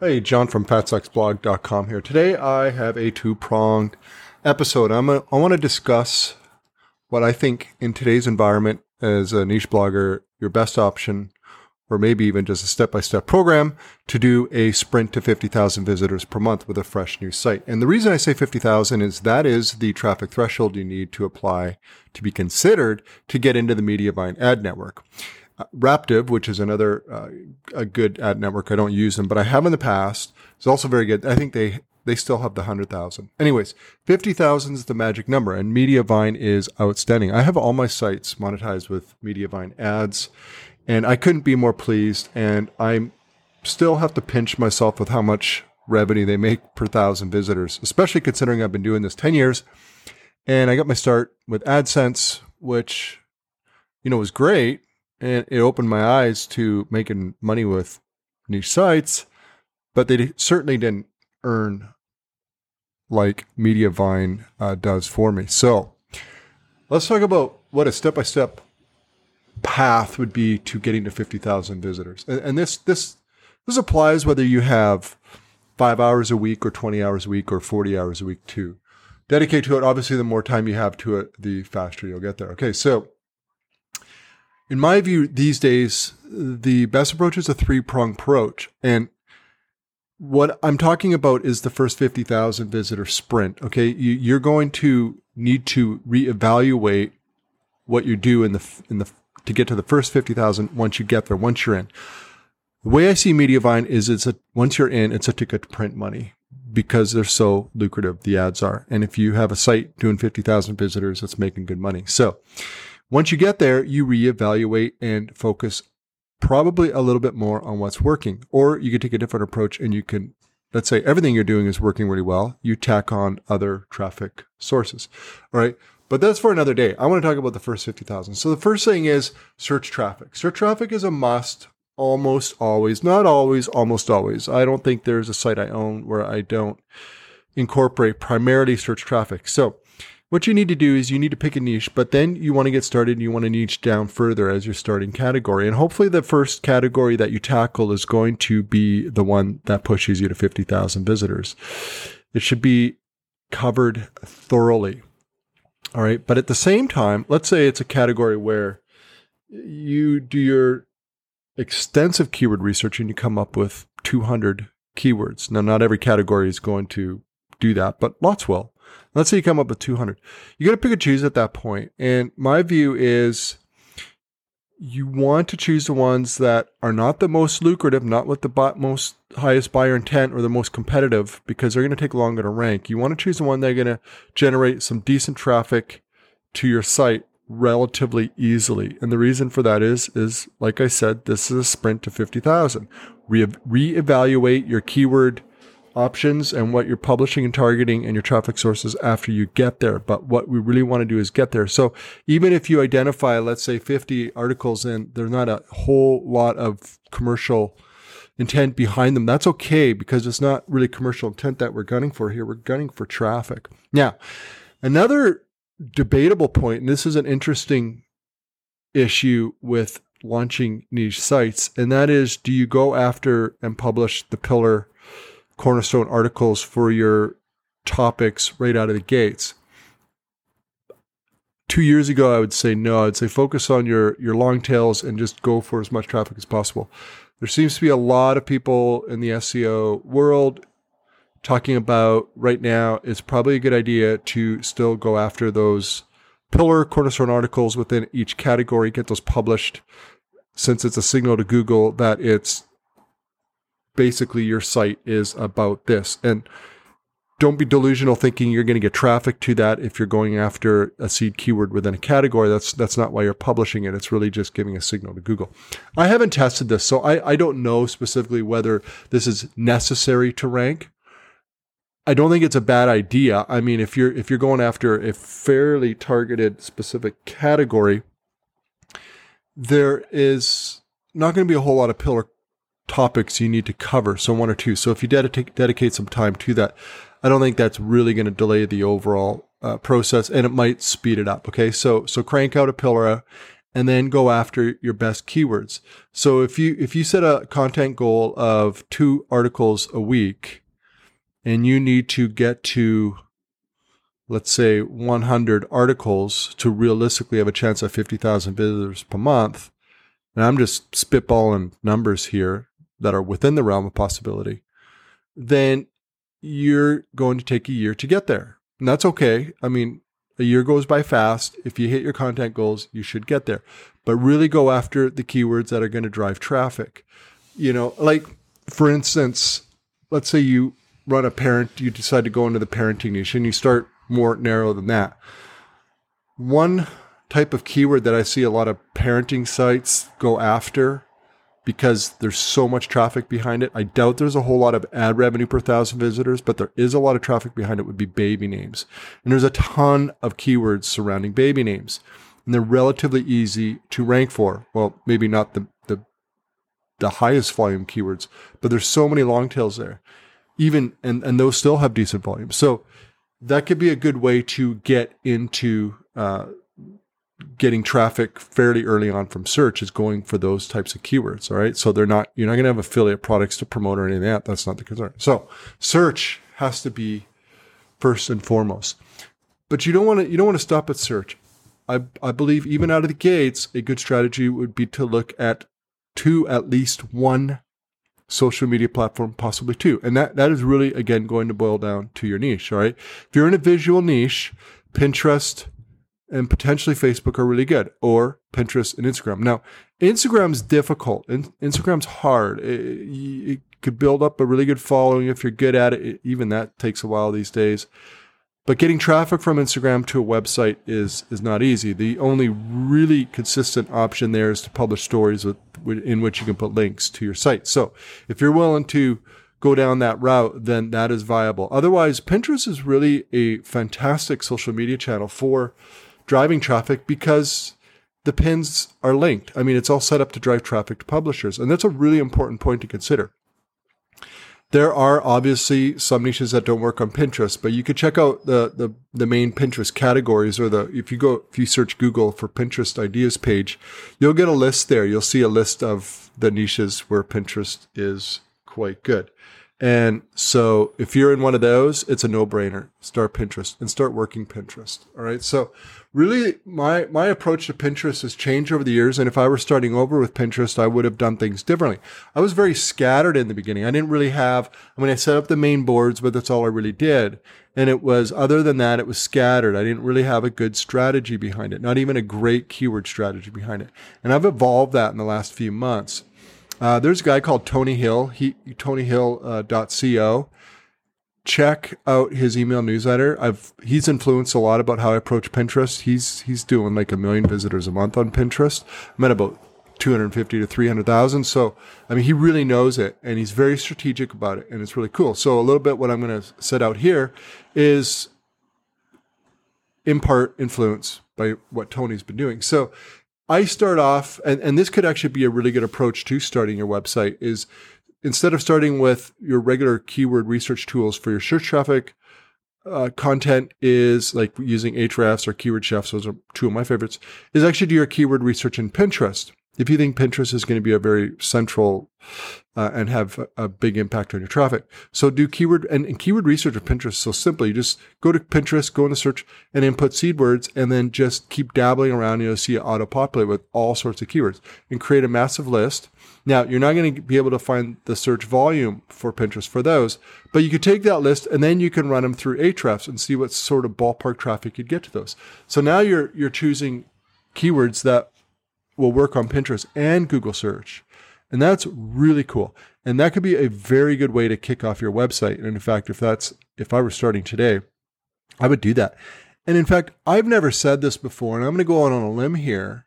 Hey, John from fatstacksblog.com here. Today I have a two pronged episode. I'm a, I want to discuss what I think in today's environment as a niche blogger, your best option, or maybe even just a step by step program to do a sprint to 50,000 visitors per month with a fresh new site. And the reason I say 50,000 is that is the traffic threshold you need to apply to be considered to get into the Mediavine ad network. Raptive, which is another uh, a good ad network. I don't use them, but I have in the past. It's also very good. I think they they still have the hundred thousand. Anyways, fifty thousand is the magic number, and Mediavine is outstanding. I have all my sites monetized with Mediavine ads, and I couldn't be more pleased. And I still have to pinch myself with how much revenue they make per thousand visitors, especially considering I've been doing this ten years, and I got my start with AdSense, which you know was great and it opened my eyes to making money with niche sites, but they certainly didn't earn like Mediavine uh, does for me. So let's talk about what a step by step path would be to getting to 50,000 visitors. And, and, this, this, this applies whether you have five hours a week or 20 hours a week or 40 hours a week too. Dedicate to it. Obviously, the more time you have to it, the faster you'll get there. Okay. So in my view, these days, the best approach is a three prong approach. And what I'm talking about is the first 50,000 visitor sprint. Okay. You, are going to need to reevaluate what you do in the, in the, to get to the first 50,000 once you get there, once you're in. The way I see Mediavine is it's a, once you're in, it's a ticket to print money because they're so lucrative, the ads are. And if you have a site doing 50,000 visitors, it's making good money. So, once you get there, you reevaluate and focus probably a little bit more on what's working. Or you can take a different approach and you can, let's say everything you're doing is working really well. You tack on other traffic sources. All right. But that's for another day. I want to talk about the first 50,000. So the first thing is search traffic. Search traffic is a must almost always, not always, almost always. I don't think there's a site I own where I don't incorporate primarily search traffic. So what you need to do is you need to pick a niche, but then you want to get started and you want to niche down further as your starting category. And hopefully the first category that you tackle is going to be the one that pushes you to 50,000 visitors. It should be covered thoroughly. All right. But at the same time, let's say it's a category where you do your extensive keyword research and you come up with 200 keywords. Now, not every category is going to do that, but lots will. Let's say you come up with 200. You got to pick and choose at that point. And my view is you want to choose the ones that are not the most lucrative, not with the most highest buyer intent or the most competitive, because they're going to take longer to rank. You want to choose the one that's going to generate some decent traffic to your site relatively easily. And the reason for that is, is like I said, this is a sprint to 50,000. Re- reevaluate your keyword options and what you're publishing and targeting and your traffic sources after you get there. But what we really want to do is get there. So even if you identify, let's say 50 articles and there's not a whole lot of commercial intent behind them, that's okay because it's not really commercial intent that we're gunning for here. We're gunning for traffic. Now, another debatable point, and this is an interesting issue with launching niche sites, and that is do you go after and publish the pillar cornerstone articles for your topics right out of the gates. Two years ago, I would say no. I'd say focus on your your long tails and just go for as much traffic as possible. There seems to be a lot of people in the SEO world talking about right now. It's probably a good idea to still go after those pillar cornerstone articles within each category, get those published, since it's a signal to Google that it's basically your site is about this. And don't be delusional thinking you're going to get traffic to that if you're going after a seed keyword within a category. That's that's not why you're publishing it. It's really just giving a signal to Google. I haven't tested this, so I, I don't know specifically whether this is necessary to rank. I don't think it's a bad idea. I mean, if you're if you're going after a fairly targeted specific category, there is not going to be a whole lot of pillar topics you need to cover. So one or two. So if you dedicate, dedicate some time to that, I don't think that's really going to delay the overall uh, process and it might speed it up. Okay. So, so crank out a pillar and then go after your best keywords. So if you if you set a content goal of two articles a week and you need to get to let's say 100 articles to realistically have a chance of 50,000 visitors per month, and I'm just spitballing numbers here that are within the realm of possibility, then you're going to take a year to get there. And that's okay. I mean, a year goes by fast. If you hit your content goals, you should get there. But really go after the keywords that are going to drive traffic. You know, like for instance, let's say you run a parent, you decide to go into the parenting niche and you start more narrow than that. One type of keyword that I see a lot of parenting sites go after because there's so much traffic behind it. I doubt there's a whole lot of ad revenue per thousand visitors, but there is a lot of traffic behind it would be baby names. And there's a ton of keywords surrounding baby names. And they're relatively easy to rank for. Well, maybe not the, the, the highest volume keywords, but there's so many long tails there. Even, and, and those still have decent volume. So that could be a good way to get into, uh, getting traffic fairly early on from search is going for those types of keywords. All right. So they're not, you're not going to have affiliate products to promote or anything like that. That's not the concern. So search has to be first and foremost, but you don't want to, you don't want to stop at search. I, I believe even out of the gates, a good strategy would be to look at two, at least one social media platform, possibly two. And that, that is really, again, going to boil down to your niche. All right. If you're in a visual niche, Pinterest, and potentially Facebook are really good, or Pinterest and Instagram. Now, Instagram's difficult. Instagram's hard. It, it, could build up a really good following if you're good at it. Even that takes a while these days. But getting traffic from Instagram to a website is is not easy. The only really consistent option there is to publish stories with, in which you can put links to your site. So, if you're willing to go down that route, then that is viable. Otherwise, Pinterest is really a fantastic social media channel for driving traffic because the pins are linked. I mean, it's all set up to drive traffic to publishers. And that's a really important point to consider. There are obviously some niches that don't work on Pinterest, but you could check out the, the, the main Pinterest categories or the, if you go, if you search Google for Pinterest ideas page, you'll get a list there. You'll see a list of the niches where Pinterest is quite good. And so if you're in one of those, it's a no brainer. Start Pinterest and start working Pinterest. All right. So really my, my approach to Pinterest has changed over the years. And if I were starting over with Pinterest, I would have done things differently. I was very scattered in the beginning. I didn't really have, I mean, I set up the main boards, but that's all I really did. And it was, other than that, it was scattered. I didn't really have a good strategy behind it, not even a great keyword strategy behind it. And I've evolved that in the last few months. Uh, there's a guy called Tony Hill, he, tonyhill.co. Uh, Check out his email newsletter. I've he's influenced a lot about how I approach Pinterest. He's he's doing like a million visitors a month on Pinterest. I'm at about 250 to 300,000. So, I mean, he really knows it and he's very strategic about it and it's really cool. So, a little bit what I'm going to set out here is in part influence by what Tony's been doing. So, I start off, and, and this could actually be a really good approach to starting your website is instead of starting with your regular keyword research tools for your search traffic, uh, content is like using Ahrefs or Keyword Chefs. Those are two of my favorites. Is actually do your keyword research in Pinterest if you think Pinterest is going to be a very central uh, and have a, big impact on your traffic. So do keyword and, and keyword research of Pinterest so simply, You just go to Pinterest, go into search and input seed words and then just keep dabbling around. You'll see it auto populate with all sorts of keywords and create a massive list. Now you're not going to be able to find the search volume for Pinterest for those, but you could take that list and then you can run them through Ahrefs and see what sort of ballpark traffic you'd get to those. So now you're, you're choosing keywords that will work on Pinterest and Google search. And that's really cool. And that could be a very good way to kick off your website. And in fact, if that's, if I were starting today, I would do that. And in fact, I've never said this before, and I'm going to go out on a limb here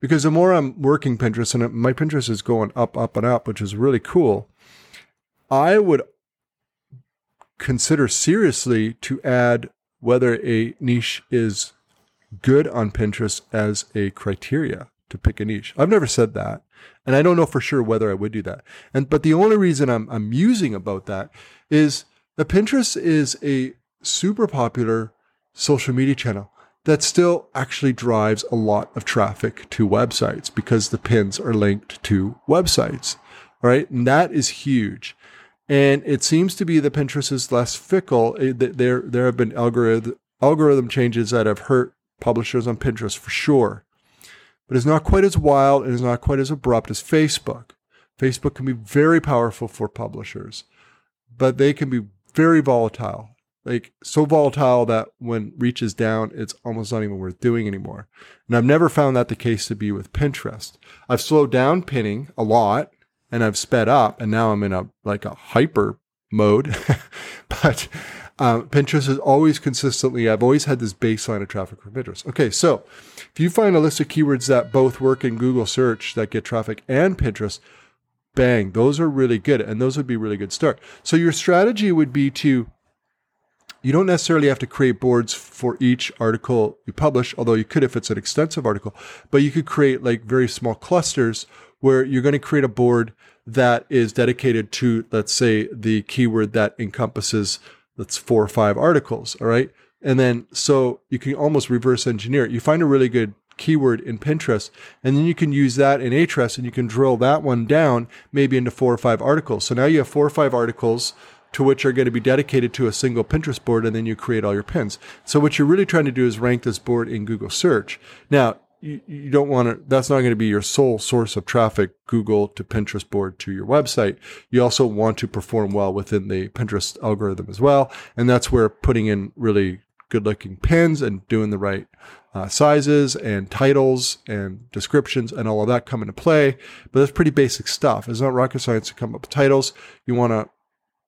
because the more I'm working Pinterest and my Pinterest is going up, up, and up, which is really cool, I would consider seriously to add whether a niche is good on Pinterest as a criteria to pick a niche. I've never said that. And I don't know for sure whether I would do that. And but the only reason I'm I'm musing about that is that Pinterest is a super popular social media channel. that still actually drives a lot of traffic to websites because the pins are linked to websites. Right. And that is huge. And it seems to be that Pinterest is less fickle. Eh, there, there have been algorithm, algorithm changes that have hurt publishers on Pinterest for sure. But it's not quite as wild and it's not quite as abrupt as Facebook. Facebook can be very powerful for publishers, but they can be very volatile. Like so volatile that when reach is down, it's almost not even worth doing anymore. And I've never found that the case to be with Pinterest. I've slowed down pinning a lot and I've sped up and now I'm in a like a hyper mode. but um, Pinterest is always consistently, I've always had this baseline of traffic from Pinterest. Okay, so if you find a list of keywords that both work in Google search that get traffic and Pinterest, bang, those are really good. And those would be really good start. So your strategy would be to, you don't necessarily have to create boards for each article you publish, although you could if it's an extensive article, but you could create like very small clusters where you're going to create a board that is dedicated to, let's say, the keyword that encompasses that's four or five articles. All right. And then so you can almost reverse engineer it. You find a really good keyword in Pinterest, and then you can use that in Ahrefs and you can drill that one down maybe into four or five articles. So now you have four or five articles to which are going to be dedicated to a single Pinterest board, and then you create all your pins. So what you're really trying to do is rank this board in Google search. Now, you, you don't want to, that's not going to be your sole source of traffic, Google to Pinterest board to your website. You also want to perform well within the Pinterest algorithm as well. And that's where putting in really good looking pins and doing the right uh, sizes and titles and descriptions and all of that come into play. But that's pretty basic stuff. It's not rocket science to come up with titles. You want to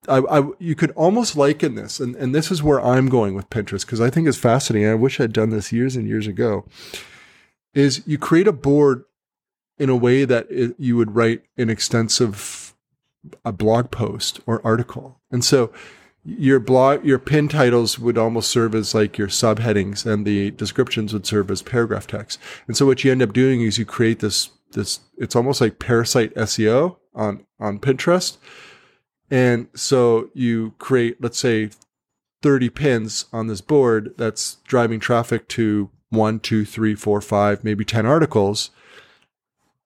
I, I, you could almost liken this, and, and this is where I'm going with Pinterest because I think it's fascinating. I wish I'd done this years and years ago is you create a board in a way that it, you would write an extensive a blog post or article. And so your blog your pin titles would almost serve as like your subheadings and the descriptions would serve as paragraph text. And so what you end up doing is you create this this it's almost like parasite SEO on on Pinterest. And so you create let's say 30 pins on this board that's driving traffic to one, two, three, four, five, maybe 10 articles.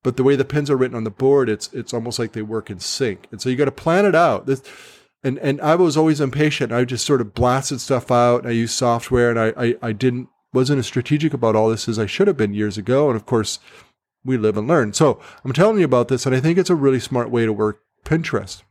But the way the pins are written on the board, it's it's almost like they work in sync. And so you got to plan it out. This, and and I was always impatient. I just sort of blasted stuff out. I used software, and I, I I didn't wasn't as strategic about all this as I should have been years ago. And of course, we live and learn. So I'm telling you about this, and I think it's a really smart way to work Pinterest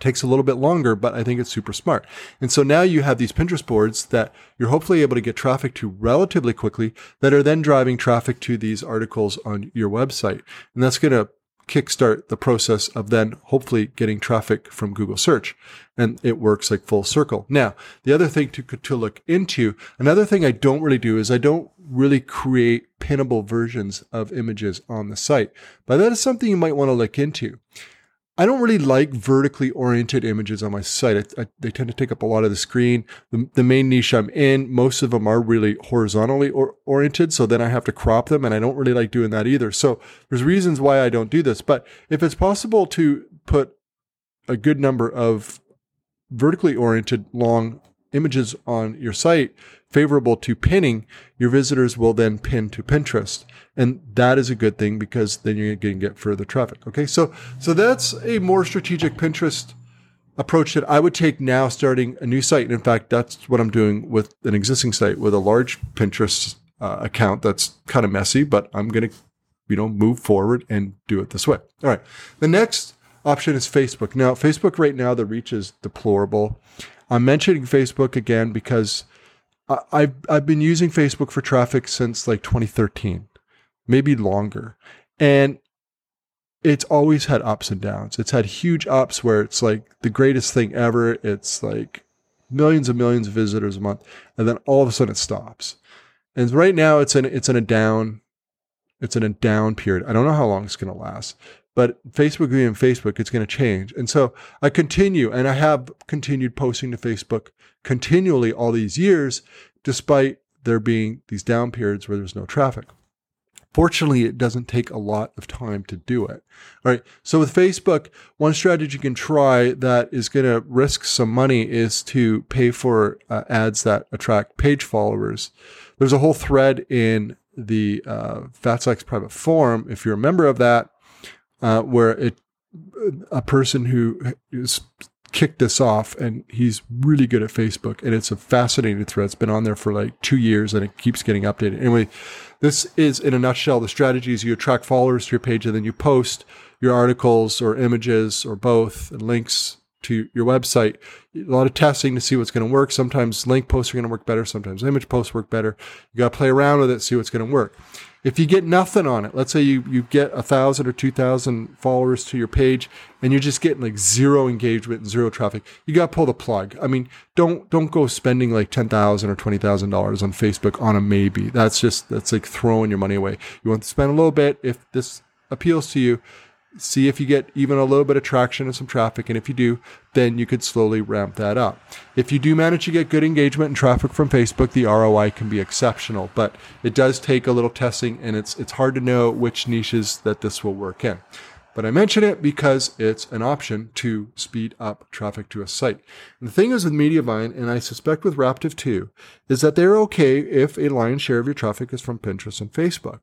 takes a little bit longer, but I think it's super smart. And so now you have these Pinterest boards that you're hopefully able to get traffic to relatively quickly that are then driving traffic to these articles on your website. And that's going to kickstart the process of then hopefully getting traffic from Google search. And it works like full circle. Now, the other thing to, to look into, another thing I don't really do is I don't really create pinnable versions of images on the site, but that is something you might want to look into. I don't really like vertically oriented images on my site. I, I, they tend to take up a lot of the screen. The, the, main niche I'm in, most of them are really horizontally or, oriented. So then I have to crop them and I don't really like doing that either. So there's reasons why I don't do this. But if it's possible to put a good number of vertically oriented long images on your site favorable to pinning, your visitors will then pin to Pinterest. And that is a good thing because then you're going to get further traffic. Okay. So, so that's a more strategic Pinterest approach that I would take now starting a new site. And in fact, that's what I'm doing with an existing site with a large Pinterest uh, account that's kind of messy, but I'm going to, you know, move forward and do it this way. All right. The next option is Facebook. Now, Facebook right now, the reach is deplorable. I'm mentioning Facebook again because I've I've been using Facebook for traffic since like 2013, maybe longer, and it's always had ups and downs. It's had huge ups where it's like the greatest thing ever. It's like millions and millions of visitors a month, and then all of a sudden it stops. And right now it's in it's in a down, it's in a down period. I don't know how long it's going to last, but Facebook being Facebook, it's going to change. And so I continue and I have continued posting to Facebook continually all these years, despite there being these down periods where there's no traffic. Fortunately, it doesn't take a lot of time to do it. All right. So with Facebook, one strategy you can try that is going to risk some money is to pay for uh, ads that attract page followers. There's a whole thread in the uh, private forum, if you're a member of that, uh, where it a person who is kicked this off and he's really good at Facebook and it's a fascinating thread. It's been on there for like two years and it keeps getting updated. Anyway, this is in a nutshell the strategies you attract followers to your page and then you post your articles or images or both and links to your website. A lot of testing to see what's going to work. Sometimes link posts are going to work better. Sometimes image posts work better. You got to play around with it, see what's going to work. If you get nothing on it, let's say you, you get a thousand or two thousand followers to your page and you're just getting like zero engagement and zero traffic, you got to pull the plug. I mean, don't, don't go spending like 10,000 or $20,000 on Facebook on a maybe. That's just, that's like throwing your money away. You want to spend a little bit. If this appeals to you, see if you get even a little bit of traction and some traffic. And if you do, then you could slowly ramp that up. If you do manage to get good engagement and traffic from Facebook, the ROI can be exceptional, but it does take a little testing and it's, it's hard to know which niches that this will work in. But I mention it because it's an option to speed up traffic to a site. And the thing is with Mediavine, and I suspect with Raptive too, is that they're okay if a lion's share of your traffic is from Pinterest and Facebook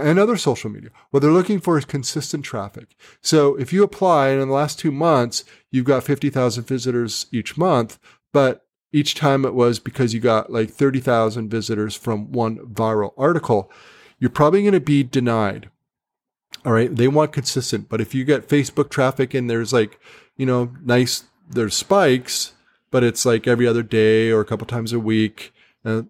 and other social media. What they're looking for is consistent traffic. So if you apply and in the last two months, you've got 50,000 visitors each month, but each time it was because you got like 30,000 visitors from one viral article, you're probably going to be denied. All right. They want consistent, but if you get Facebook traffic and there's like, you know, nice, there's spikes, but it's like every other day or a couple times a week, uh,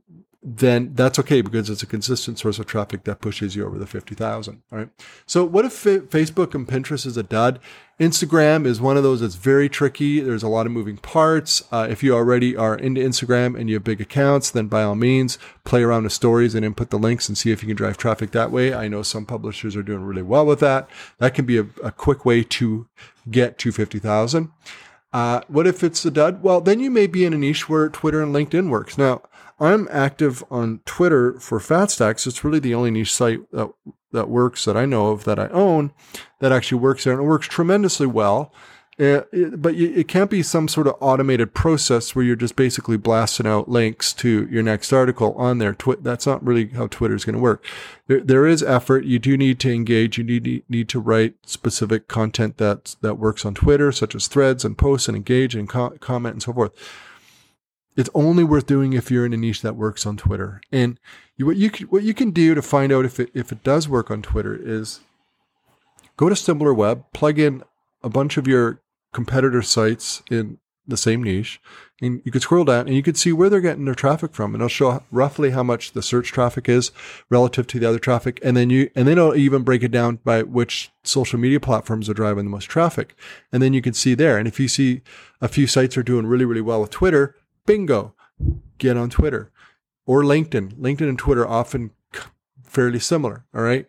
then that's okay because it's a consistent source of traffic that pushes you over the 50,000. All right. So what if Facebook and Pinterest is a dud? Instagram is one of those that's very tricky. There's a lot of moving parts. Uh, if you already are into Instagram and you have big accounts, then by all means, play around with stories and input the links and see if you can drive traffic that way. I know some publishers are doing really well with that. That can be a, a quick way to get to 50,000. Uh, what if it's a dud? Well, then you may be in a niche where Twitter and LinkedIn works. Now, I'm active on Twitter for FatStacks. It's really the only niche site that, that works that I know of that I own that actually works there. And it works tremendously well. Uh, it, but it can't be some sort of automated process where you're just basically blasting out links to your next article on there. Twi- that's not really how Twitter is going to work. There, there is effort. You do need to engage. You need, need to write specific content that that works on Twitter, such as threads and posts and engage and co- comment and so forth it's only worth doing if you're in a niche that works on Twitter. And you, what you can, what you can do to find out if it if it does work on Twitter is go to SimilarWeb, plug in a bunch of your competitor sites in the same niche, and you could scroll down and you could see where they're getting their traffic from, and it'll show roughly how much the search traffic is relative to the other traffic, and then you and then it'll even break it down by which social media platforms are driving the most traffic, and then you can see there. And if you see a few sites are doing really really well with Twitter, bingo, get on Twitter or LinkedIn. LinkedIn and Twitter often fairly similar. All right.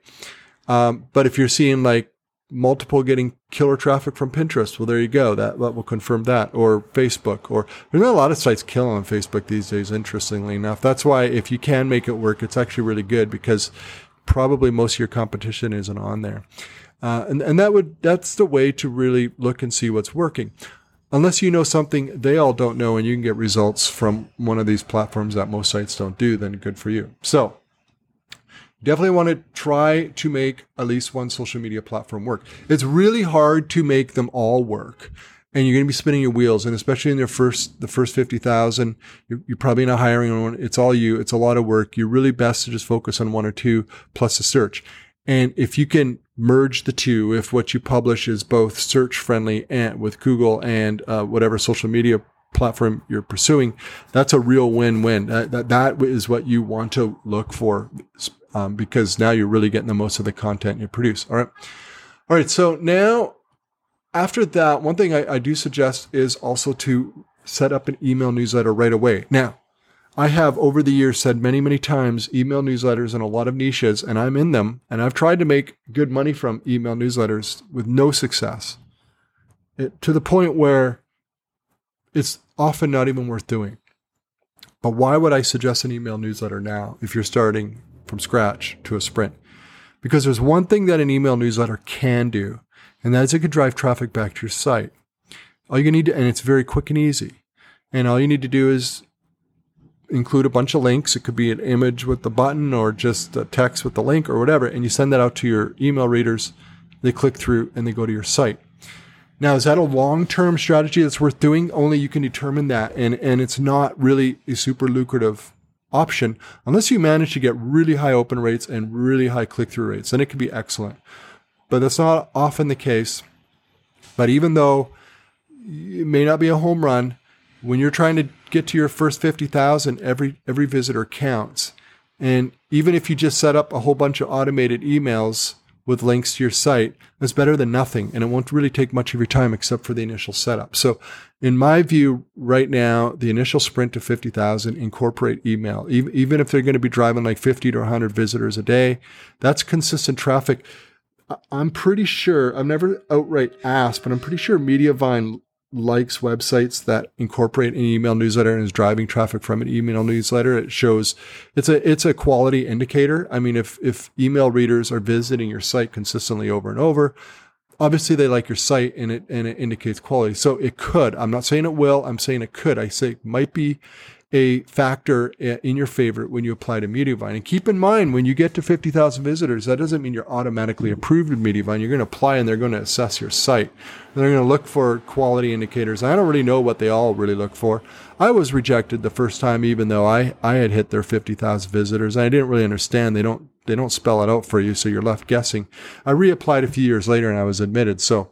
Um, but if you're seeing like multiple getting killer traffic from Pinterest, well, there you go. That, that will confirm that. Or Facebook. Or there's not a lot of sites killing on Facebook these days, interestingly enough. That's why if you can make it work, it's actually really good because probably most of your competition isn't on there. Uh, and, and that would, that's the way to really look and see what's working unless you know something they all don't know and you can get results from one of these platforms that most sites don't do, then good for you. So definitely want to try to make at least one social media platform work. It's really hard to make them all work. And you're going to be spinning your wheels, and especially in your first, the first 50,000, you're, you're probably not hiring anyone. It's all you. It's a lot of work. You're really best to just focus on one or two plus a search. And if you can merge the two, if what you publish is both search friendly and with Google and uh, whatever social media platform you're pursuing, that's a real win-win. That, that, is what you want to look for um, because now you're really getting the most of the content you produce. All right. All right. So now after that, one thing I, I do suggest is also to set up an email newsletter right away. Now, I have over the years said many, many times email newsletters in a lot of niches, and I'm in them, and I've tried to make good money from email newsletters with no success. It, to the point where it's often not even worth doing. But why would I suggest an email newsletter now if you're starting from scratch to a sprint? Because there's one thing that an email newsletter can do, and that is it can drive traffic back to your site. All you need to, and it's very quick and easy. And all you need to do is include a bunch of links. It could be an image with the button or just text with the link or whatever. And you send that out to your email readers. They click through and they go to your site. Now, is that a long term strategy that's worth doing? Only you can determine that. And, and it's not really a super lucrative option unless you manage to get really high open rates and really high click through rates. Then it can be excellent. But that's not often the case. But even though it may not be a home run, when you're trying to get to your first 50,000, every every visitor counts. And even if you just set up a whole bunch of automated emails with links to your site, that's better than nothing. And it won't really take much of your time except for the initial setup. So in my view, right now, the initial sprint to 50,000 incorporate email. Even if they're going to be driving like 50 to 100 visitors a day, that's consistent traffic. I'm pretty sure, I've never outright asked, but I'm pretty sure Mediavine likes websites that incorporate an email newsletter and is driving traffic from an email newsletter. It shows it's a it's a quality indicator. I mean, if if email readers are visiting your site consistently over and over, obviously they like your site and it and it indicates quality. So it could. I'm not saying it will. I'm saying it could. I say it might be a factor in your favor when you apply to Mediavine. And keep in mind, when you get to 50,000 visitors, that doesn't mean you're automatically approved with Mediavine. You're going to apply and they're going to assess your site. They're going to look for quality indicators. I don't really know what they all really look for. I was rejected the first time, even though I, I had hit their 50,000 visitors. I didn't really understand. They don't, they don't spell it out for you. So you're left guessing. I reapplied a few years later and I was admitted. So,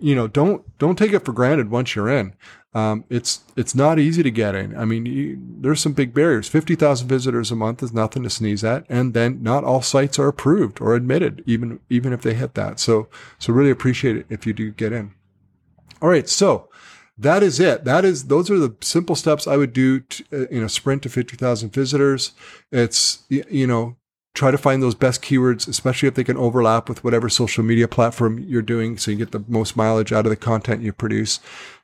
you know, don't, don't take it for granted once you're in. Um, it's it's not easy to get in. I mean, you, there's some big barriers. Fifty thousand visitors a month is nothing to sneeze at, and then not all sites are approved or admitted, even even if they hit that. So so really appreciate it if you do get in. All right, so that is it. That is those are the simple steps I would do to, uh, in a sprint to fifty thousand visitors. It's you know try to find those best keywords, especially if they can overlap with whatever social media platform you're doing so you get the most mileage out of the content you produce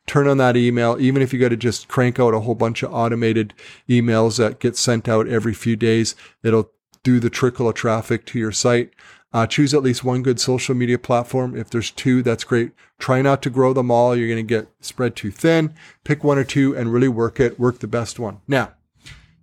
turn on that email, even if you got to just crank out a whole bunch of automated emails that get sent out every few days, it'll do the trickle of traffic to your site. Uh, choose at least one good social media platform. If there's two, that's great. Try not to grow them all. You're going to get spread too thin. Pick one or two and really work it. Work the best one. Now,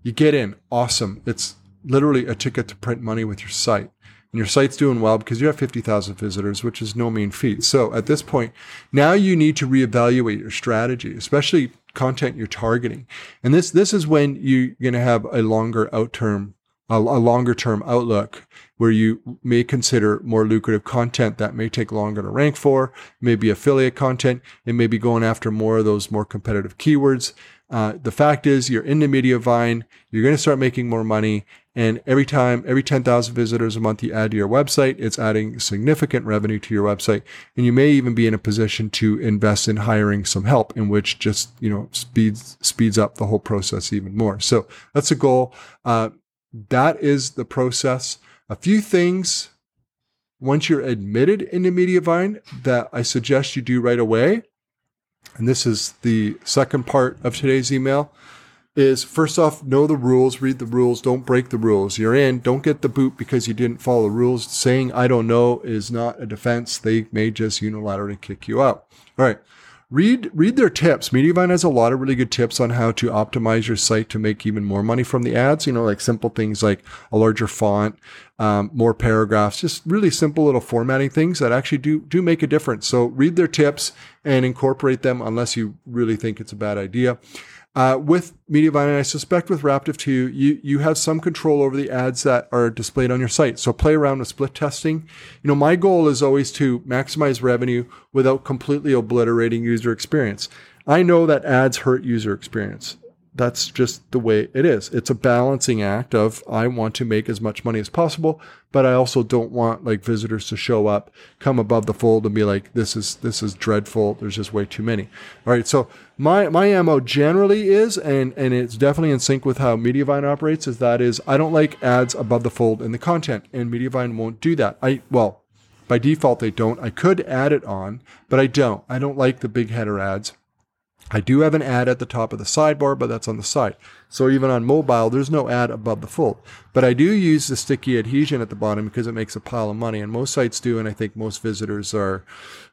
you get in. Awesome. It's literally a ticket to print money with your site and your site's doing well because you have 50,000 visitors, which is no mean feat. So at this point, now you need to reevaluate your strategy, especially content you're targeting. And this, this is when you're going to have a longer out term, a, a longer term outlook where you may consider more lucrative content that may take longer to rank for, maybe affiliate content. It may be going after more of those more competitive keywords. Uh, the fact is, you're in the Mediavine, you're going to start making more money, and every time, every 10,000 visitors a month you add to your website, it's adding significant revenue to your website. And you may even be in a position to invest in hiring some help in which just, you know, speeds, speeds up the whole process even more. So that's a goal. Uh, that is the process. A few things once you're admitted into Mediavine that I suggest you do right away. And this is the second part of today's email is first off, know the rules, read the rules, don't break the rules. You're in, don't get the boot because you didn't follow the rules. Saying I don't know is not a defense. They may just unilaterally kick you out. All right. Read read their tips. Mediavine has a lot of really good tips on how to optimize your site to make even more money from the ads. You know, like simple things like a larger font, um, more paragraphs, just really simple little formatting things that actually do do make a difference. So read their tips and incorporate them unless you really think it's a bad idea. Uh, with Mediavine, and I suspect with Raptive too, you, you have some control over the ads that are displayed on your site. So play around with split testing. You know, my goal is always to maximize revenue without completely obliterating user experience. I know that ads hurt user experience that's just the way it is. It's a balancing act of I want to make as much money as possible, but I also don't want like visitors to show up, come above the fold and be like, this is this is dreadful. There's just way too many. All right. So my my MO generally is, and and it's definitely in sync with how Mediavine operates, is that is I don't like ads above the fold in the content, and Mediavine won't do that. I well, by default they don't. I could add it on, but I don't. I don't like the big header ads. I do have an ad at the top of the sidebar, but that's on the side. So even on mobile, there's no ad above the fold. But I do use the sticky adhesion at the bottom because it makes a pile of money. And most sites do. And I think most visitors are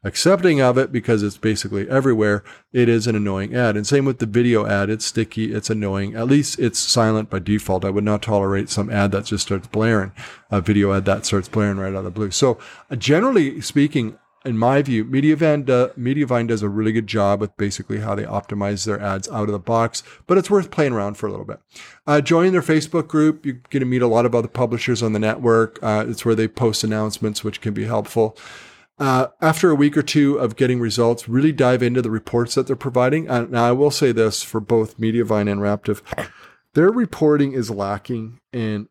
accepting of it because it's basically everywhere. It is an annoying ad. And same with the video ad. It's sticky. It's annoying. At least it's silent by default. I would not tolerate some ad that just starts blaring, a video ad that starts blaring right out of the blue. So uh, generally speaking, in my view, Mediavine, uh, Mediavine does a really good job with basically how they optimize their ads out of the box, but it's worth playing around for a little bit. Uh, join their Facebook group. You're going to meet a lot of other publishers on the network. Uh, it's where they post announcements, which can be helpful. Uh, after a week or two of getting results, really dive into the reports that they're providing. Uh, now, I will say this for both Mediavine and Raptive, their reporting is lacking and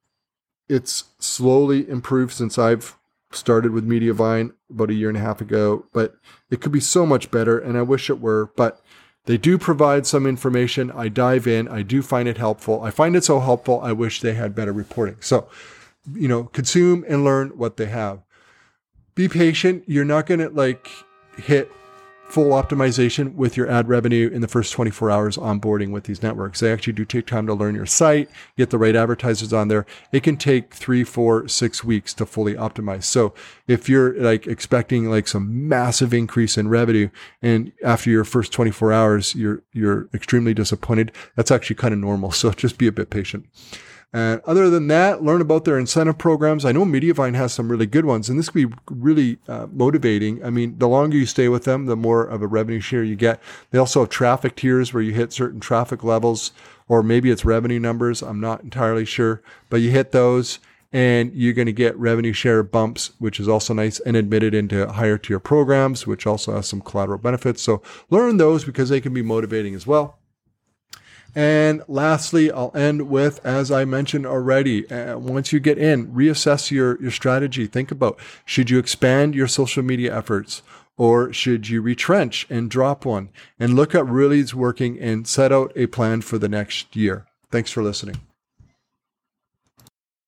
it's slowly improved since I've started with Mediavine about a year and a half ago, but it could be so much better, and I wish it were. But they do provide some information. I dive in. I do find it helpful. I find it so helpful. I wish they had better reporting. So, you know, consume and learn what they have. Be patient. You're not going to like hit full optimization with your ad revenue in the first 24 hours onboarding with these networks. They actually do take time to learn your site, get the right advertisers on there. It can take three, four, six weeks to fully optimize. So if you're like expecting like some massive increase in revenue and after your first 24 hours, you're, you're extremely disappointed, that's actually kind of normal. So just be a bit patient. And other than that, learn about their incentive programs. I know Mediavine has some really good ones, and this could be really uh, motivating. I mean, the longer you stay with them, the more of a revenue share you get. They also have traffic tiers where you hit certain traffic levels, or maybe it's revenue numbers. I'm not entirely sure, but you hit those and you're going to get revenue share bumps, which is also nice and admitted into higher tier programs, which also has some collateral benefits. So learn those because they can be motivating as well. And lastly, I'll end with, as I mentioned already, uh, once you get in, reassess your, your strategy. Think about should you expand your social media efforts or should you retrench and drop one and look at really is working and set out a plan for the next year. Thanks for listening.